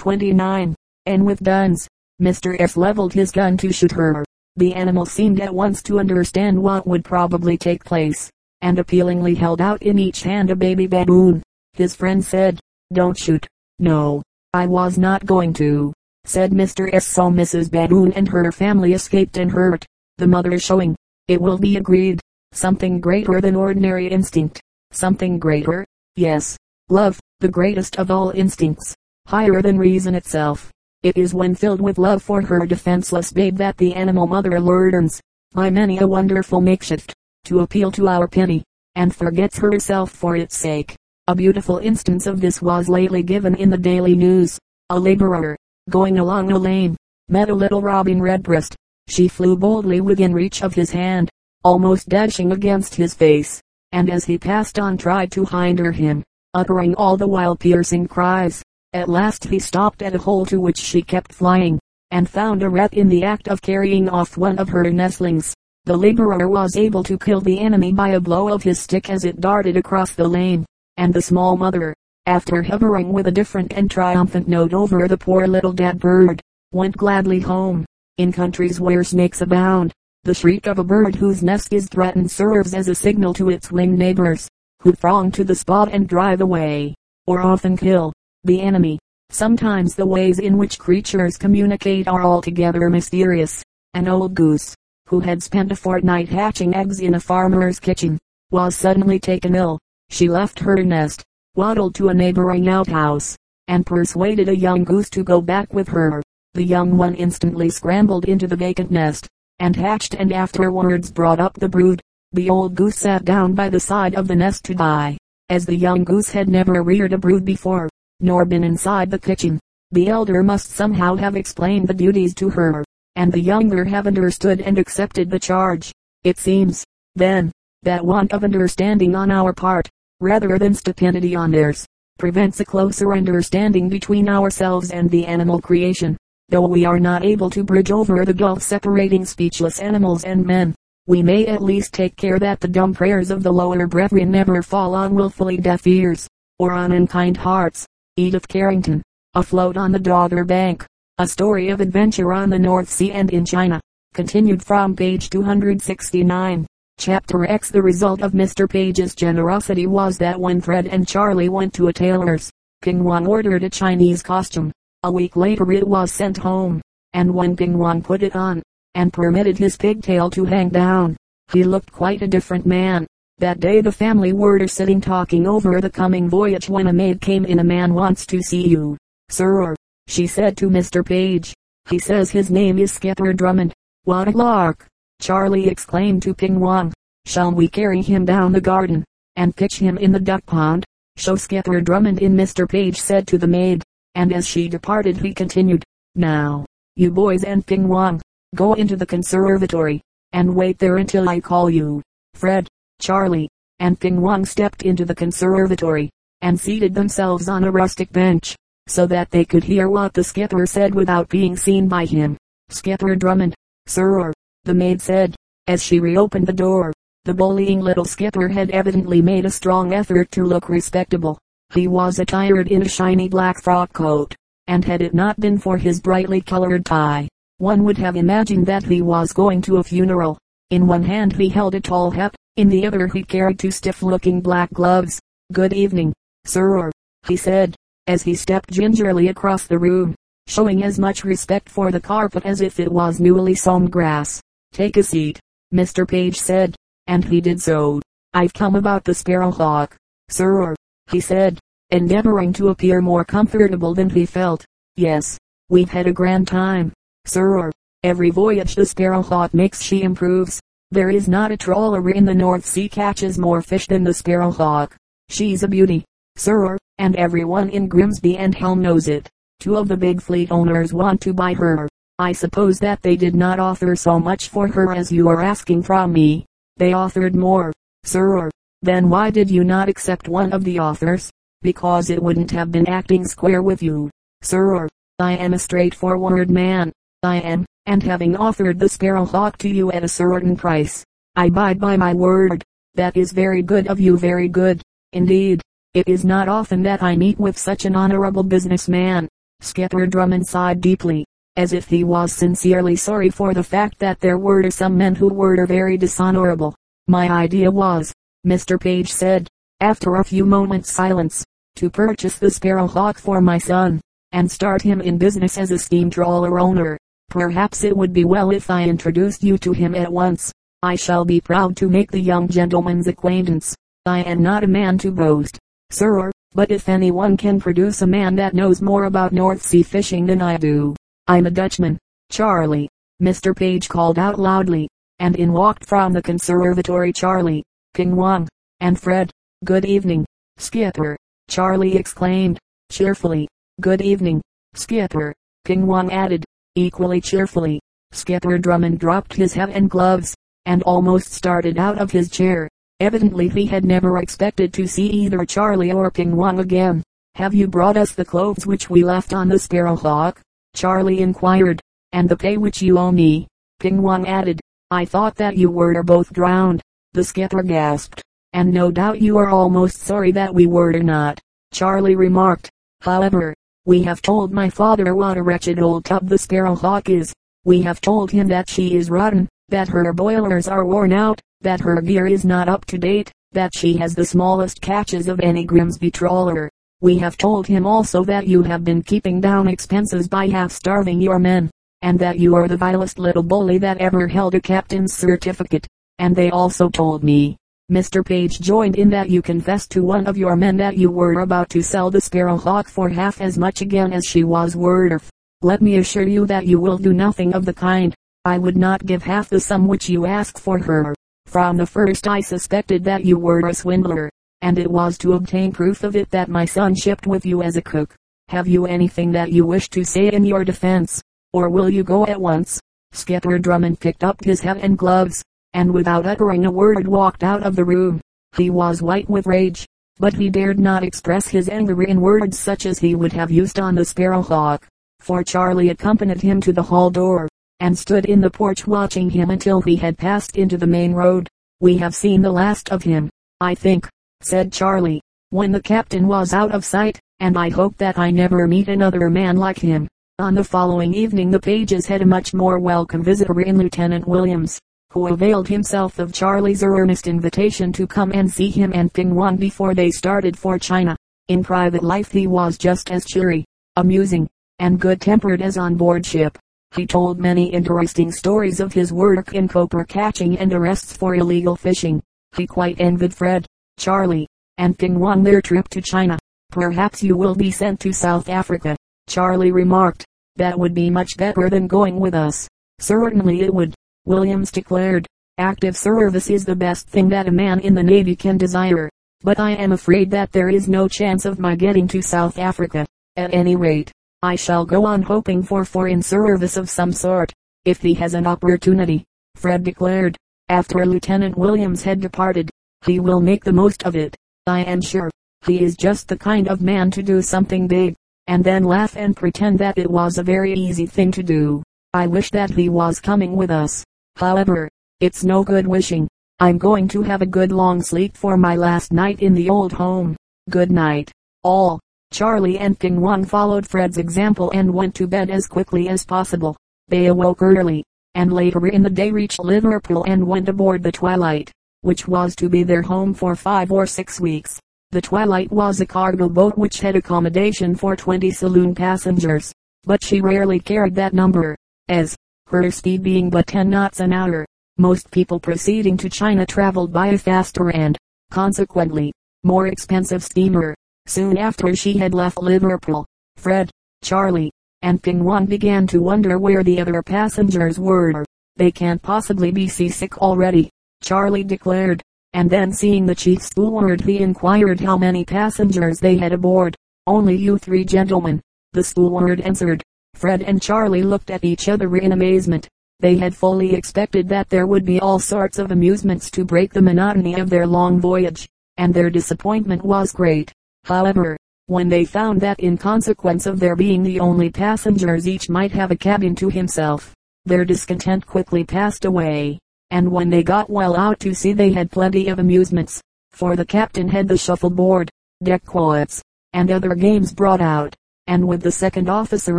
29, and with guns. Mr. S. leveled his gun to shoot her. The animal seemed at once to understand what would probably take place, and appealingly held out in each hand a baby baboon. His friend said, don't shoot. No, I was not going to, said Mr. S. So Mrs. Baboon and her family escaped unhurt. The mother showing, it will be agreed, something greater than ordinary instinct. Something greater? Yes. Love, the greatest of all instincts. Higher than reason itself. It is when filled with love for her defenseless babe that the animal mother learns, by many a wonderful makeshift, to appeal to our pity, and forgets herself for its sake. A beautiful instance of this was lately given in the Daily News. A laborer, going along a lane, met a little robin redbreast. She flew boldly within reach of his hand, almost dashing against his face, and as he passed on tried to hinder him, uttering all the while piercing cries. At last he stopped at a hole to which she kept flying, and found a rat in the act of carrying off one of her nestlings. The laborer was able to kill the enemy by a blow of his stick as it darted across the lane, and the small mother, after hovering with a different and triumphant note over the poor little dead bird, went gladly home. In countries where snakes abound, the shriek of a bird whose nest is threatened serves as a signal to its winged neighbors, who throng to the spot and drive away, or often kill, the enemy. Sometimes the ways in which creatures communicate are altogether mysterious. An old goose, who had spent a fortnight hatching eggs in a farmer's kitchen, was suddenly taken ill. She left her nest, waddled to a neighboring outhouse, and persuaded a young goose to go back with her. The young one instantly scrambled into the vacant nest, and hatched and afterwards brought up the brood. The old goose sat down by the side of the nest to die, as the young goose had never reared a brood before nor been inside the kitchen. The elder must somehow have explained the duties to her, and the younger have understood and accepted the charge. It seems, then, that want of understanding on our part, rather than stupidity on theirs, prevents a closer understanding between ourselves and the animal creation. Though we are not able to bridge over the gulf separating speechless animals and men, we may at least take care that the dumb prayers of the lower brethren never fall on wilfully deaf ears, or on unkind hearts. Edith Carrington, afloat on the Dogger Bank, a story of adventure on the North Sea and in China. Continued from page 269. Chapter X The result of Mr. Page's generosity was that when Fred and Charlie went to a tailor's, Ping Wong ordered a Chinese costume. A week later it was sent home, and when Ping Wong put it on, and permitted his pigtail to hang down, he looked quite a different man. That day the family were sitting talking over the coming voyage when a maid came in. A man wants to see you, sir, she said to Mr. Page. He says his name is Skipper Drummond. What a lark! Charlie exclaimed to Ping Wong. Shall we carry him down the garden, and pitch him in the duck pond? Show Skipper Drummond in Mr. Page said to the maid, and as she departed he continued, Now, you boys and Ping Wong, go into the conservatory, and wait there until I call you. Fred, Charlie, and Ping Wong stepped into the conservatory, and seated themselves on a rustic bench, so that they could hear what the skipper said without being seen by him. Skipper Drummond, sir, the maid said, as she reopened the door. The bullying little skipper had evidently made a strong effort to look respectable. He was attired in a shiny black frock coat, and had it not been for his brightly colored tie, one would have imagined that he was going to a funeral. In one hand he held a tall hat, in the other he carried two stiff-looking black gloves. Good evening, sir, he said, as he stepped gingerly across the room, showing as much respect for the carpet as if it was newly sown grass. Take a seat, Mr. Page said, and he did so. I've come about the Sparrowhawk, sir, he said, endeavoring to appear more comfortable than he felt. Yes, we've had a grand time, sir. Every voyage the Sparrowhawk makes she improves. There is not a trawler in the North Sea catches more fish than the Sparrowhawk. She's a beauty, sir, and everyone in Grimsby and Hull knows it. Two of the big fleet owners want to buy her. I suppose that they did not offer so much for her as you are asking from me. They offered more, sir. Then why did you not accept one of the offers? Because it wouldn't have been acting square with you, sir. I am a straightforward man. I am and having offered the sparrowhawk to you at a certain price, I abide by my word. That is very good of you very good. Indeed, it is not often that I meet with such an honorable businessman. Skipper Drummond sighed deeply, as if he was sincerely sorry for the fact that there were some men who were very dishonorable. My idea was, Mr. Page said, after a few moments silence, to purchase the Sparrowhawk for my son, and start him in business as a steam trawler owner. Perhaps it would be well if I introduced you to him at once. I shall be proud to make the young gentleman's acquaintance. I am not a man to boast, sir, but if anyone can produce a man that knows more about North Sea fishing than I do, I'm a Dutchman. Charlie, Mr. Page called out loudly, and in walked from the conservatory Charlie, Ping Wong, and Fred. Good evening, Skipper, Charlie exclaimed, cheerfully. Good evening, Skipper, Ping Wong added, equally cheerfully. Skipper Drummond dropped his hat and gloves, and almost started out of his chair. Evidently he had never expected to see either Charlie or Ping Wong again. Have you brought us the clothes which we left on the Sparrowhawk? Charlie inquired. And the pay which you owe me? Ping Wong added. I thought that you were both drowned. The skipper gasped. And no doubt you are almost sorry that we were not. Charlie remarked. However, we have told my father what a wretched old tub the Sparrowhawk is. We have told him that she is rotten, that her boilers are worn out, that her gear is not up to date, that she has the smallest catches of any Grimsby trawler. We have told him also that you have been keeping down expenses by half starving your men, and that you are the vilest little bully that ever held a captain's certificate. And they also told me, Mr. Page joined in that you confessed to one of your men that you were about to sell the Sparrowhawk for half as much again as she was worth. Let me assure you that you will do nothing of the kind. I would not give half the sum which you ask for her. From the first I suspected that you were a swindler, and it was to obtain proof of it that my son shipped with you as a cook. Have you anything that you wish to say in your defense, or will you go at once? Skipper Drummond picked up his hat and gloves, and without uttering a word walked out of the room. He was white with rage, but he dared not express his anger in words such as he would have used on the Sparrowhawk, for Charlie accompanied him to the hall door and stood in the porch watching him until he had passed into the main road. We have seen the last of him, I think, said Charlie, when the captain was out of sight, and I hope that I never meet another man like him. On the following evening the pages had a much more welcome visitor in Lieutenant Williams, who availed himself of Charlie's earnest invitation to come and see him and Ping Wong before they started for China. In private life he was just as cheery, amusing, and good-tempered as on board ship. He told many interesting stories of his work in coper catching and arrests for illegal fishing. He quite envied Fred, Charlie, and Ping Wong their trip to China. Perhaps you will be sent to South Africa, Charlie remarked. That would be much better than going with us. Certainly it would, Williams declared. Active service is the best thing that a man in the Navy can desire. But I am afraid that there is no chance of my getting to South Africa. At any rate, I shall go on hoping for foreign service of some sort, if he has an opportunity, Fred declared. After Lieutenant Williams had departed, he will make the most of it, I am sure. He is just the kind of man to do something big, and then laugh and pretend that it was a very easy thing to do. I wish that he was coming with us. However, it's no good wishing. I'm going to have a good long sleep for my last night in the old home. Good night, all. Charlie and Ping Wong followed Fred's example and went to bed as quickly as possible. They awoke early, and later in the day reached Liverpool and went aboard the Twilight, which was to be their home for five or six weeks. The Twilight was a cargo boat which had accommodation for 20 saloon passengers, but she rarely carried that number, as, her speed being but 10 knots an hour, most people proceeding to China traveled by a faster and, consequently, more expensive steamer. Soon after she had left Liverpool, Fred, Charlie, and Ping Wong began to wonder where the other passengers were. They can't possibly be seasick already, Charlie declared. And then seeing the chief steward he inquired how many passengers they had aboard. Only you three gentlemen, the steward answered. Fred and Charlie looked at each other in amazement. They had fully expected that there would be all sorts of amusements to break the monotony of their long voyage, and their disappointment was great. However, when they found that in consequence of their being the only passengers each might have a cabin to himself, their discontent quickly passed away. And when they got well out to sea they had plenty of amusements, for the captain had the shuffleboard, deck quoits, and other games brought out, and with the second officer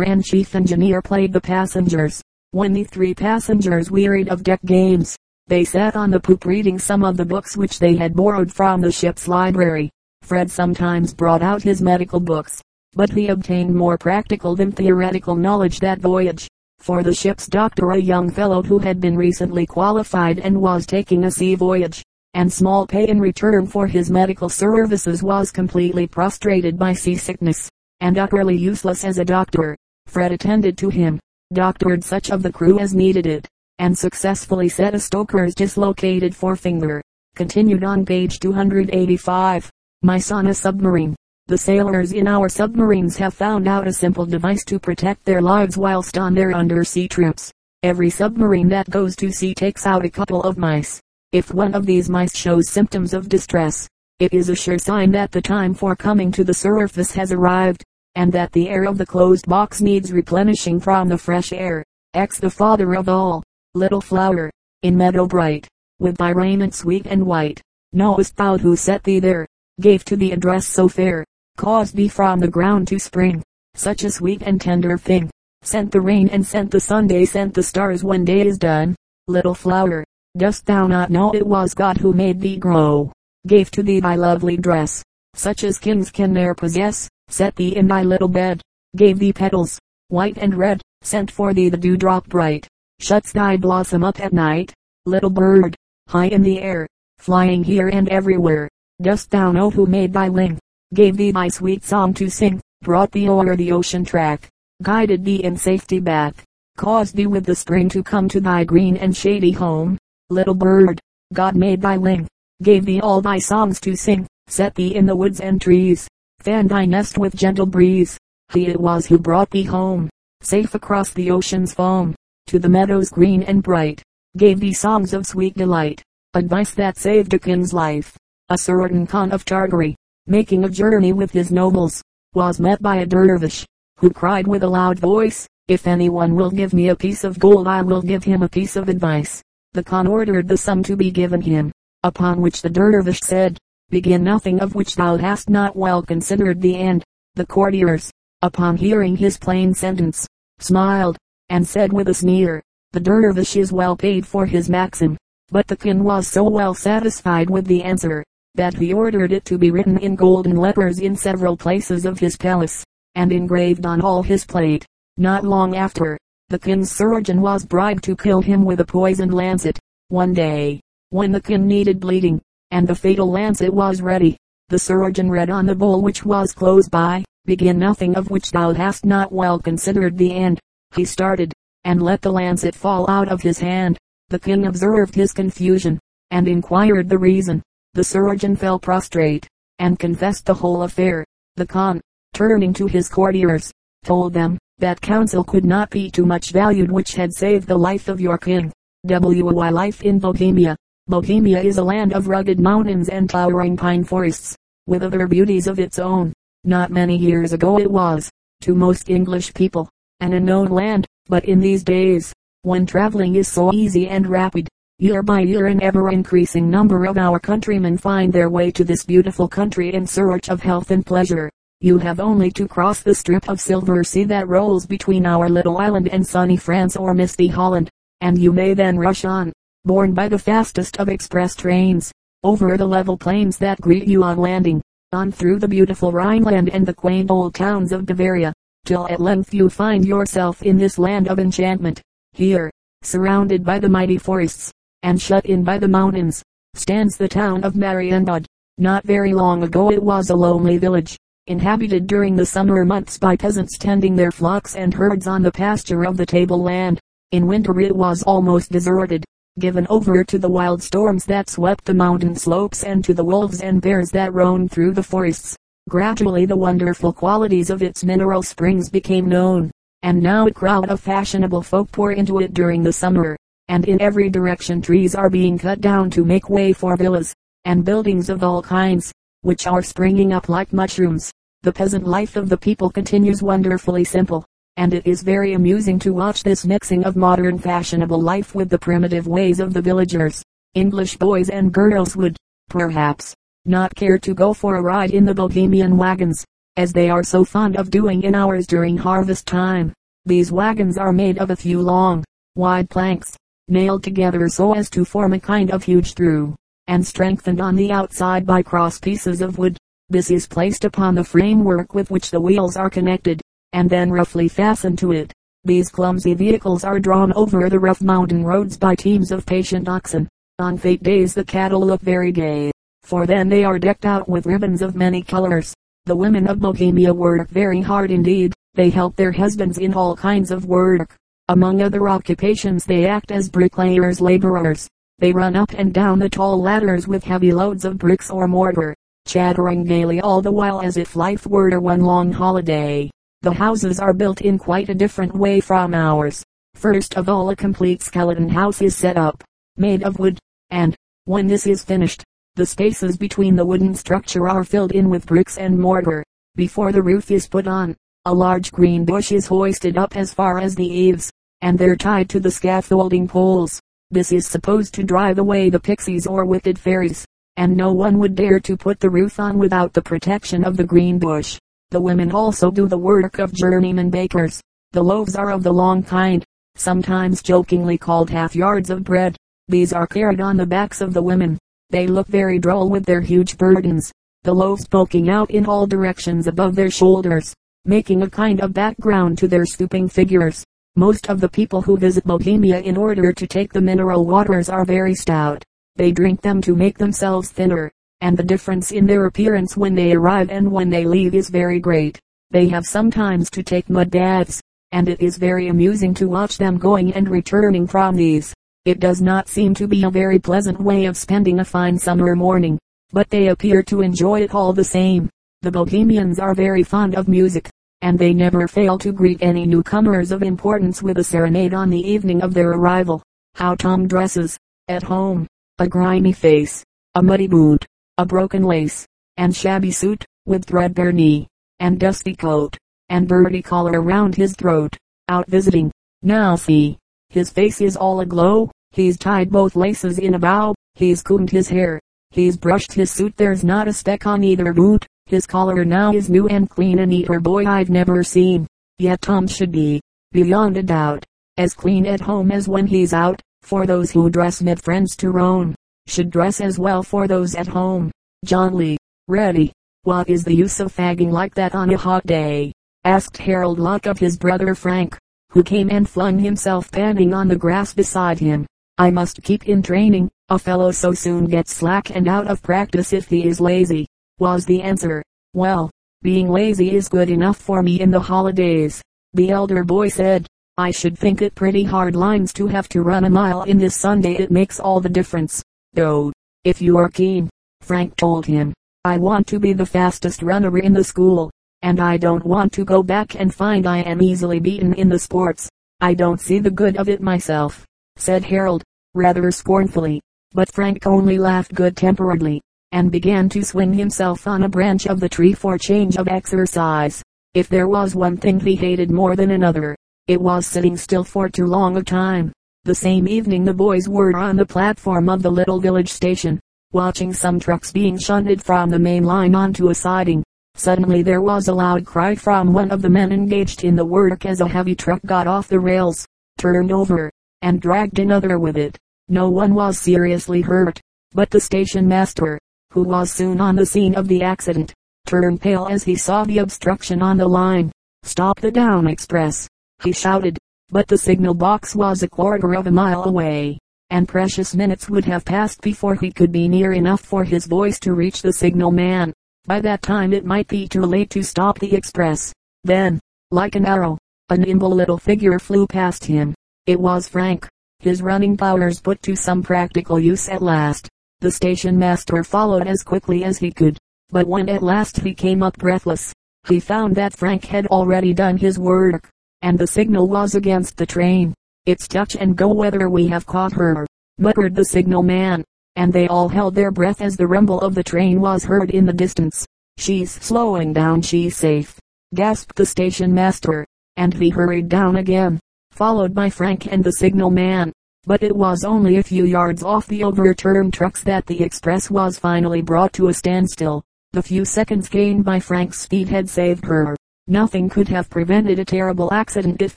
and chief engineer played the passengers. When the three passengers wearied of deck games, they sat on the poop reading some of the books which they had borrowed from the ship's library. Fred sometimes brought out his medical books, but he obtained more practical than theoretical knowledge that voyage. For the ship's doctor, a young fellow who had been recently qualified and was taking a sea voyage, and small pay in return for his medical services was completely prostrated by seasickness, and utterly useless as a doctor. Fred attended to him, doctored such of the crew as needed it, and successfully set a stoker's dislocated forefinger. Continued on page 285. My son a submarine. The sailors in our submarines have found out a simple device to protect their lives whilst on their undersea trips. Every submarine that goes to sea takes out a couple of mice. If one of these mice shows symptoms of distress, it is a sure sign that the time for coming to the surface has arrived, and that the air of the closed box needs replenishing from the fresh air. X the father of all, little flower, in meadow bright, with thy raiment sweet and white. Knowest thou who set thee there, gave to thee a dress so fair, caused thee from the ground to spring, such a sweet and tender thing, sent the rain and sent the Sunday sent the stars when day is done. Little flower, dost thou not know it was God who made thee grow, gave to thee thy lovely dress, such as kings can ne'er possess, set thee in thy little bed, gave thee petals, white and red, sent for thee the dewdrop bright, shuts thy blossom up at night. Little bird, high in the air, flying here and everywhere, dost thou know who made thy wing, gave thee thy sweet song to sing, brought thee o'er the ocean track, guided thee in safety back, caused thee with the spring to come to thy green and shady home. Little bird, God made thy wing, gave thee all thy songs to sing, set thee in the woods and trees, fanned thy nest with gentle breeze. He it was who brought thee home, safe across the ocean's foam. To the meadows green and bright, gave thee songs of sweet delight, advice that saved a king's life. A certain Khan of Tartary, making a journey with his nobles, was met by a dervish, who cried with a loud voice, if anyone will give me a piece of gold I will give him a piece of advice. The Khan ordered the sum to be given him, upon which the dervish said, begin nothing of which thou hast not well considered the end. The courtiers, upon hearing his plain sentence, smiled, and said with a sneer, the dervish is well paid for his maxim. But the king was so well satisfied with the answer, that he ordered it to be written in golden letters in several places of his palace, and engraved on all his plate. Not long after, the king's surgeon was bribed to kill him with a poisoned lancet. One day, when the king needed bleeding, and the fatal lancet was ready, the surgeon read on the bowl which was close by, begin nothing of which thou hast not well considered the end. He started, and let the lancet fall out of his hand. The king observed his confusion, and inquired the reason. The surgeon fell prostrate, and confessed the whole affair. The Khan, turning to his courtiers, told them, that counsel could not be too much valued which had saved the life of your king. W.Y. Life in Bohemia. Bohemia is a land of rugged mountains and towering pine forests, with other beauties of its own. Not many years ago it was, to most English people, an unknown land, but in these days, when traveling is so easy and rapid, year by year an ever increasing number of our countrymen find their way to this beautiful country in search of health and pleasure. You have only to cross the strip of silver sea that rolls between our little island and sunny France or misty Holland, and you may then rush on, borne by the fastest of express trains, over the level plains that greet you on landing, on through the beautiful Rhineland and the quaint old towns of Bavaria, till at length you find yourself in this land of enchantment. Here, surrounded by the mighty forests, and shut in by the mountains, stands the town of Marienbad. Not very long ago it was a lonely village, inhabited during the summer months by peasants tending their flocks and herds on the pasture of the tableland. In winter it was almost deserted, given over to the wild storms that swept the mountain slopes and to the wolves and bears that roamed through the forests. Gradually the wonderful qualities of its mineral springs became known, and now a crowd of fashionable folk pour into it during the summer, and in every direction trees are being cut down to make way for villas, and buildings of all kinds, which are springing up like mushrooms. The peasant life of the people continues wonderfully simple, and it is very amusing to watch this mixing of modern fashionable life with the primitive ways of the villagers. English boys and girls would, perhaps, not care to go for a ride in the Bohemian wagons, as they are so fond of doing in ours during harvest time. These wagons are made of a few long, wide planks, nailed together so as to form a kind of huge through, and strengthened on the outside by cross pieces of wood. This is placed upon the framework with which the wheels are connected, and then roughly fastened to it. These clumsy vehicles are drawn over the rough mountain roads by teams of patient oxen. On fete days the cattle look very gay, for then they are decked out with ribbons of many colors. The women of Bohemia work very hard indeed. They help their husbands in all kinds of work. Among other occupations they act as bricklayers laborers. They run up and down the tall ladders with heavy loads of bricks or mortar, chattering gaily all the while as if life were one long holiday. The houses are built in quite a different way from ours. First of all a complete skeleton house is set up, made of wood, and, when this is finished, the spaces between the wooden structure are filled in with bricks and mortar. Before the roof is put on, a large green bush is hoisted up as far as the eaves, and they're tied to the scaffolding poles. This is supposed to drive away the pixies or wicked fairies, and no one would dare to put the roof on without the protection of the green bush. The women also do the work of journeyman bakers. The loaves are of the long kind, sometimes jokingly called half yards of bread. These are carried on the backs of the women. They look very droll with their huge burdens, the loaves poking out in all directions above their shoulders, making a kind of background to their stooping figures. Most of the people who visit Bohemia in order to take the mineral waters are very stout. They drink them to make themselves thinner and the difference in their appearance when they arrive and when they leave is very great. They have sometimes to take mud baths, and it is very amusing to watch them going and returning from these. It does not seem to be a very pleasant way of spending a fine summer morning, but they appear to enjoy it all the same. The Bohemians are very fond of music, and they never fail to greet any newcomers of importance with a serenade on the evening of their arrival. How Tom dresses, at home, a grimy face, a muddy boot, a broken lace, and shabby suit, with threadbare knee, and dusty coat, and birdie collar around his throat, out visiting. Now see, his face is all aglow, he's tied both laces in a bow, he's combed his hair, he's brushed his suit there's not a speck on either boot, his collar now is new and clean a neater boy I've never seen. Yet Tom should be, beyond a doubt, as clean at home as when he's out, for those who dress mid friends to roam should dress as well for those at home. John Lee, ready. What is the use of fagging like that on a hot day? asked Harold Locke of his brother Frank, who came and flung himself panting on the grass beside him. I must keep in training, a fellow so soon gets slack and out of practice if he is lazy, was the answer. Well, being lazy is good enough for me in the holidays, the elder boy said. I should think it pretty hard lines to have to run a mile in this Sunday it makes all the difference. Go, if you are keen, Frank told him. I want to be the fastest runner in the school, and I don't want to go back and find I am easily beaten in the sports. I don't see the good of it myself, said Harold, rather scornfully. But Frank only laughed good temperedly, and began to swing himself on a branch of the tree for change of exercise. If there was one thing he hated more than another, it was sitting still for too long a time. The same evening the boys were on the platform of the little village station, watching some trucks being shunted from the main line onto a siding. Suddenly there was a loud cry from one of the men engaged in the work as a heavy truck got off the rails, turned over, and dragged another with it. No one was seriously hurt, but the station master, who was soon on the scene of the accident, turned pale as he saw the obstruction on the line. Stop the down express, he shouted but the signal box was a quarter of a mile away, and precious minutes would have passed before he could be near enough for his voice to reach the signal man. By that time it might be too late to stop the express. Then, like an arrow, a nimble little figure flew past him. It was Frank, his running powers put to some practical use at last. The station master followed as quickly as he could, but when at last he came up breathless, he found that Frank had already done his work and the signal was against the train. It's touch and go whether we have caught her, muttered the signal man, and they all held their breath as the rumble of the train was heard in the distance. She's slowing down, she's safe, gasped the station master, and he hurried down again, followed by Frank and the signal man. But it was only a few yards off the overturned trucks that the express was finally brought to a standstill. The few seconds gained by Frank's speed had saved her. Nothing could have prevented a terrible accident if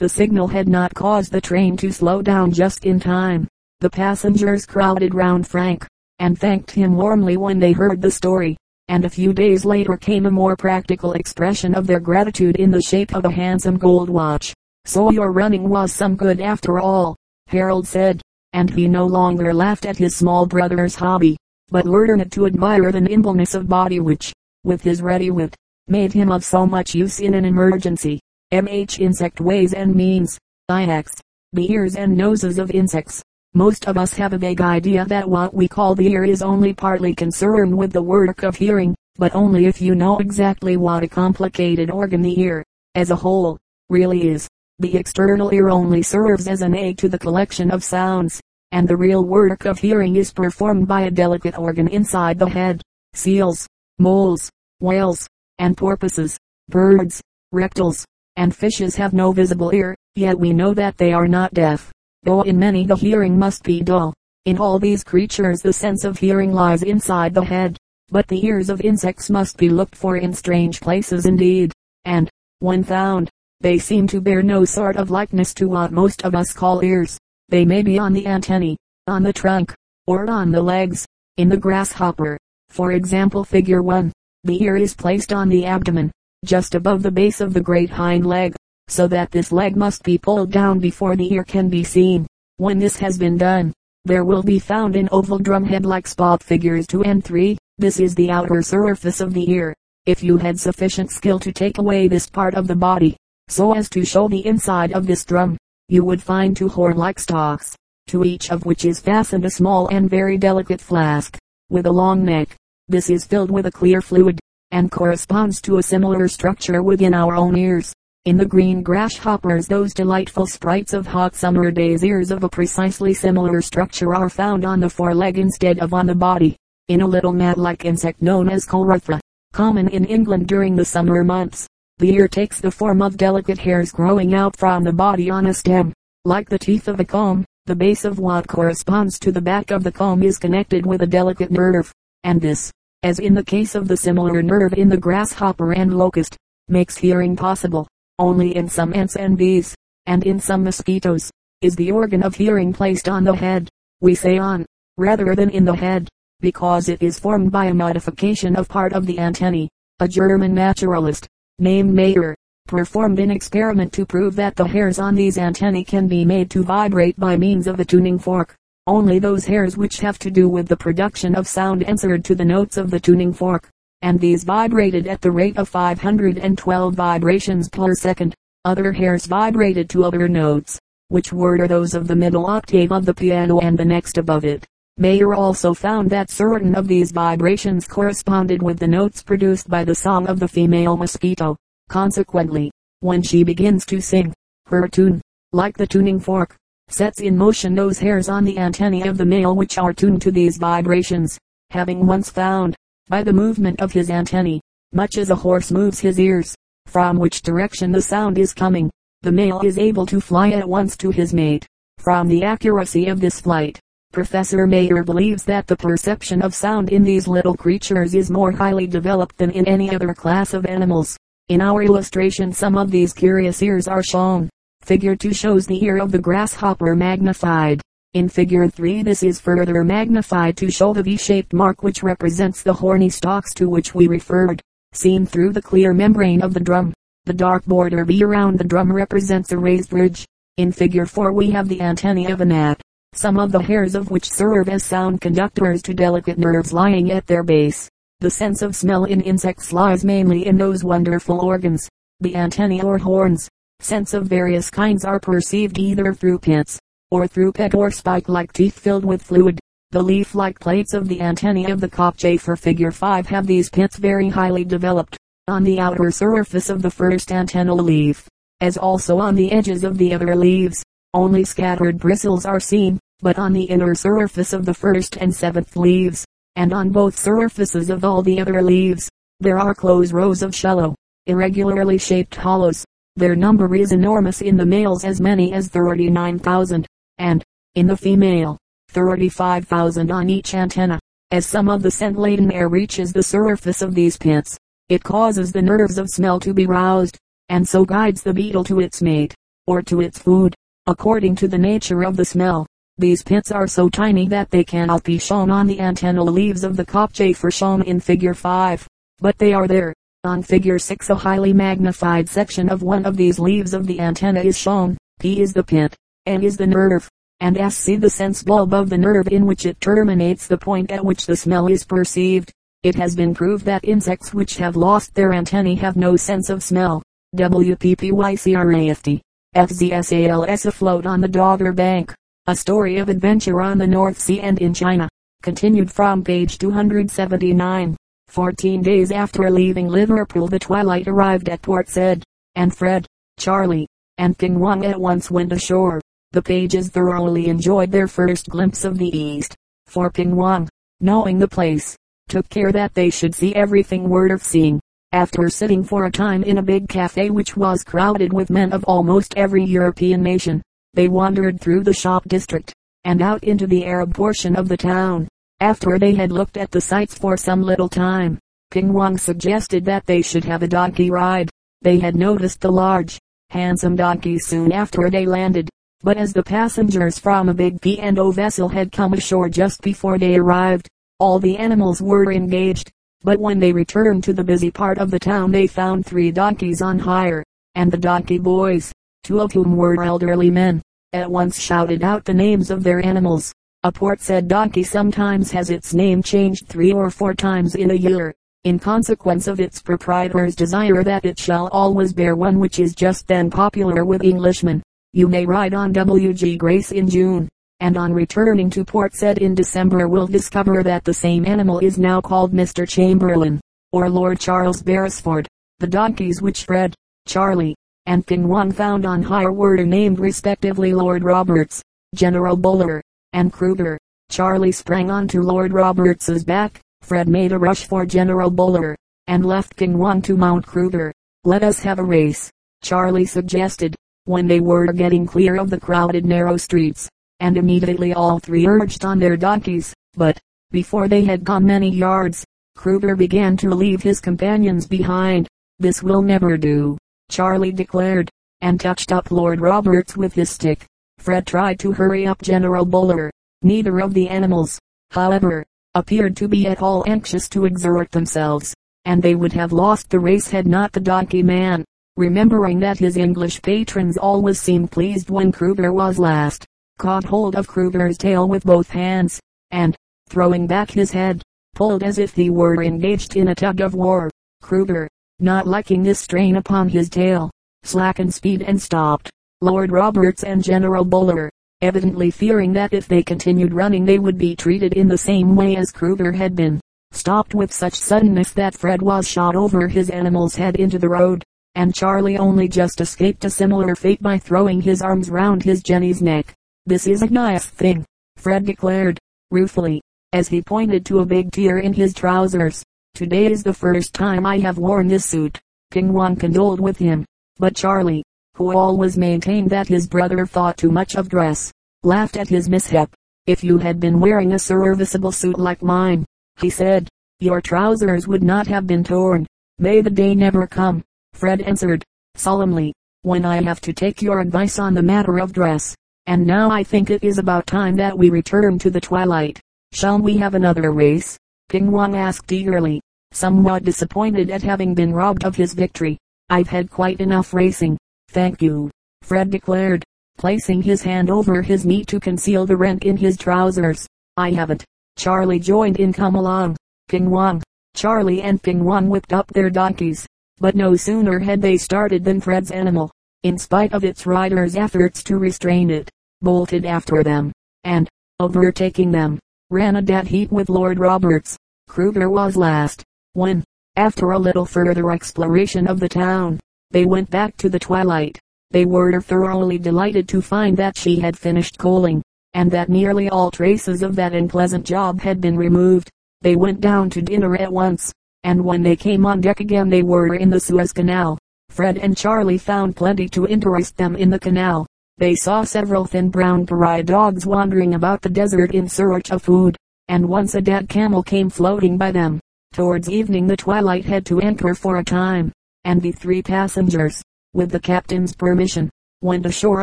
the signal had not caused the train to slow down just in time. The passengers crowded round Frank, and thanked him warmly when they heard the story. And a few days later came a more practical expression of their gratitude in the shape of a handsome gold watch. So your running was some good after all, Harold said, and he no longer laughed at his small brother's hobby, but learned to admire the nimbleness of body which, with his ready wit, made him of so much use in an emergency. MH Insect Ways and Means. IX. The ears and noses of insects. Most of us have a vague idea that what we call the ear is only partly concerned with the work of hearing, but only if you know exactly what a complicated organ the ear, as a whole, really is. The external ear only serves as an aid to the collection of sounds, and the real work of hearing is performed by a delicate organ inside the head. Seals, moles, whales, and porpoises, birds, reptiles, and fishes have no visible ear, yet we know that they are not deaf, though in many the hearing must be dull. In all these creatures the sense of hearing lies inside the head, but the ears of insects must be looked for in strange places indeed, and, when found, they seem to bear no sort of likeness to what most of us call ears. They may be on the antennae, on the trunk, or on the legs. In the grasshopper, for example figure 1, the ear is placed on the abdomen, just above the base of the great hind leg, so that this leg must be pulled down before the ear can be seen. When this has been done, there will be found in oval drumhead-like spot figures 2 and 3. This is the outer surface of the ear. If you had sufficient skill to take away this part of the body, so as to show the inside of this drum, you would find two horn-like stalks, to each of which is fastened a small and very delicate flask, with a long neck. This is filled with a clear fluid, and corresponds to a similar structure within our own ears. In the green grasshoppers those delightful sprites of hot summer days ears of a precisely similar structure are found on the foreleg instead of on the body. In a little mat-like insect known as Corethra, common in England during the summer months, the ear takes the form of delicate hairs growing out from the body on a stem, like the teeth of a comb. The base of what corresponds to the back of the comb is connected with a delicate nerve, and this, as in the case of the similar nerve in the grasshopper and locust, makes hearing possible. Only in some ants and bees, and in some mosquitoes, is the organ of hearing placed on the head. We say on, rather than in the head, because it is formed by a modification of part of the antennae. A German naturalist, named Mayer, performed an experiment to prove that the hairs on these antennae can be made to vibrate by means of a tuning fork. Only those hairs which have to do with the production of sound answered to the notes of the tuning fork, and these vibrated at the rate of 512 vibrations per second. Other hairs vibrated to other notes, which were those of the middle octave of the piano and the next above it. Mayer also found that certain of these vibrations corresponded with the notes produced by the song of the female mosquito. Consequently, when she begins to sing, her tune, like the tuning fork, sets in motion those hairs on the antennae of the male which are tuned to these vibrations. Having once found, by the movement of his antennae, much as a horse moves his ears, from which direction the sound is coming, the male is able to fly at once to his mate. From the accuracy of this flight, Professor Mayer believes that the perception of sound in these little creatures is more highly developed than in any other class of animals. In our illustration some of these curious ears are shown. Figure 2 shows the ear of the grasshopper magnified. In figure 3 this is further magnified to show the V-shaped mark which represents the horny stalks to which we referred, seen through the clear membrane of the drum. The dark border B around the drum represents a raised ridge. In figure 4 we have the antennae of a gnat, some of the hairs of which serve as sound conductors to delicate nerves lying at their base. The sense of smell in insects lies mainly in those wonderful organs, the antennae or horns. Scents of various kinds are perceived either through pits, or through peck or spike-like teeth filled with fluid. The leaf-like plates of the antennae of the cockchafer figure 5 have these pits very highly developed, on the outer surface of the first antennal leaf, as also on the edges of the other leaves. Only scattered bristles are seen, but on the inner surface of the first and seventh leaves, and on both surfaces of all the other leaves, there are close rows of shallow, irregularly shaped hollows. Their number is enormous in the males as many as 39,000, and, in the female, 35,000 on each antenna. As some of the scent-laden air reaches the surface of these pits, it causes the nerves of smell to be roused, and so guides the beetle to its mate, or to its food, according to the nature of the smell. These pits are so tiny that they cannot be shown on the antennal leaves of the cockchafer shown in figure 5, but they are there. On figure 6 a highly magnified section of one of these leaves of the antenna is shown. P is the pit, N is the nerve, and S see the sense bulb of the nerve in which it terminates the point at which the smell is perceived. It has been proved that insects which have lost their antennae have no sense of smell. WPPYCRAFT. FZSALS afloat on the Dogger Bank. A story of adventure on the North Sea and in China. Continued from page 279. Fourteen days after leaving Liverpool the twilight arrived at Port Said, and Fred, Charlie, and Ping Wong at once went ashore. The pages thoroughly enjoyed their first glimpse of the East, for Ping Wong, knowing the place, took care that they should see everything worth seeing. After sitting for a time in a big cafe which was crowded with men of almost every European nation, they wandered through the shop district, and out into the Arab portion of the town. After they had looked at the sights for some little time, Ping Wong suggested that they should have a donkey ride. They had noticed the large, handsome donkeys soon after they landed, but as the passengers from a big P&O vessel had come ashore just before they arrived, all the animals were engaged. But when they returned to the busy part of the town they found three donkeys on hire, and the donkey boys, two of whom were elderly men, at once shouted out the names of their animals. A Port Said donkey sometimes has its name changed three or four times in a year, in consequence of its proprietor's desire that it shall always bear one which is just then popular with Englishmen. You may ride on W.G. Grace in June, and on returning to Port Said in December will discover that the same animal is now called Mr. Chamberlain, or Lord Charles Beresford. The donkeys which Fred, Charlie, and Ping Wong found on hire were named respectively Lord Roberts, General Buller, and Kruger. Charlie sprang onto Lord Roberts's back. Fred made a rush for General Buller, and left Ping Wong to mount Kruger. Let us have a race, Charlie suggested, when they were getting clear of the crowded narrow streets, and immediately all three urged on their donkeys, but, before they had gone many yards, Kruger began to leave his companions behind. This will never do, Charlie declared, and touched up Lord Roberts with his stick. Fred tried to hurry up General Buller. Neither of the animals, however, appeared to be at all anxious to exert themselves, and they would have lost the race had not the donkey man, remembering that his English patrons always seemed pleased when Kruger was last, caught hold of Kruger's tail with both hands, and, throwing back his head, pulled as if he were engaged in a tug of war. Kruger, not liking this strain upon his tail, slackened speed and stopped. Lord Roberts and General Buller, evidently fearing that if they continued running they would be treated in the same way as Kruger had been, stopped with such suddenness that Fred was shot over his animal's head into the road, and Charlie only just escaped a similar fate by throwing his arms round his Jenny's neck. This is a nice thing, Fred declared, ruefully, as he pointed to a big tear in his trousers. Today is the first time I have worn this suit. Ping Wong condoled with him. But Charlie, who always maintained that his brother thought too much of dress, laughed at his mishap. If you had been wearing a serviceable suit like mine, he said, your trousers would not have been torn. May the day never come, Fred answered, solemnly, when I have to take your advice on the matter of dress. And now I think it is about time that we return to the twilight. Shall we have another race? Ping Wong asked eagerly somewhat disappointed at having been robbed of his victory. I've had quite enough racing, thank you, Fred declared, placing his hand over his knee to conceal the rent in his trousers. I haven't. Charlie joined in come along. Ping Wong. Charlie and Ping Wong whipped up their donkeys, but no sooner had they started than Fred's animal, in spite of its rider's efforts to restrain it, bolted after them, and, overtaking them, ran a dead heat with Lord Roberts. Kruger was last, when, after a little further exploration of the town, they went back to the twilight, they were thoroughly delighted to find that she had finished coaling, and that nearly all traces of that unpleasant job had been removed. They went down to dinner at once, and when they came on deck again they were in the Suez Canal. Fred and Charlie found plenty to interest them in the canal. They saw several thin brown pariah dogs wandering about the desert in search of food, and once a dead camel came floating by them. Towards evening the twilight had to anchor for a time, and the three passengers, with the captain's permission, went ashore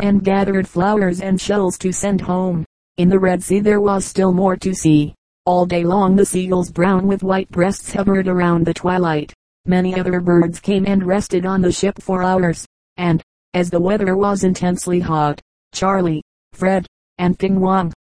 and gathered flowers and shells to send home. In the Red Sea there was still more to see. All day long the seagulls brown with white breasts hovered around the twilight. Many other birds came and rested on the ship for hours, and, as the weather was intensely hot, Charlie, Fred, and Ping Wong,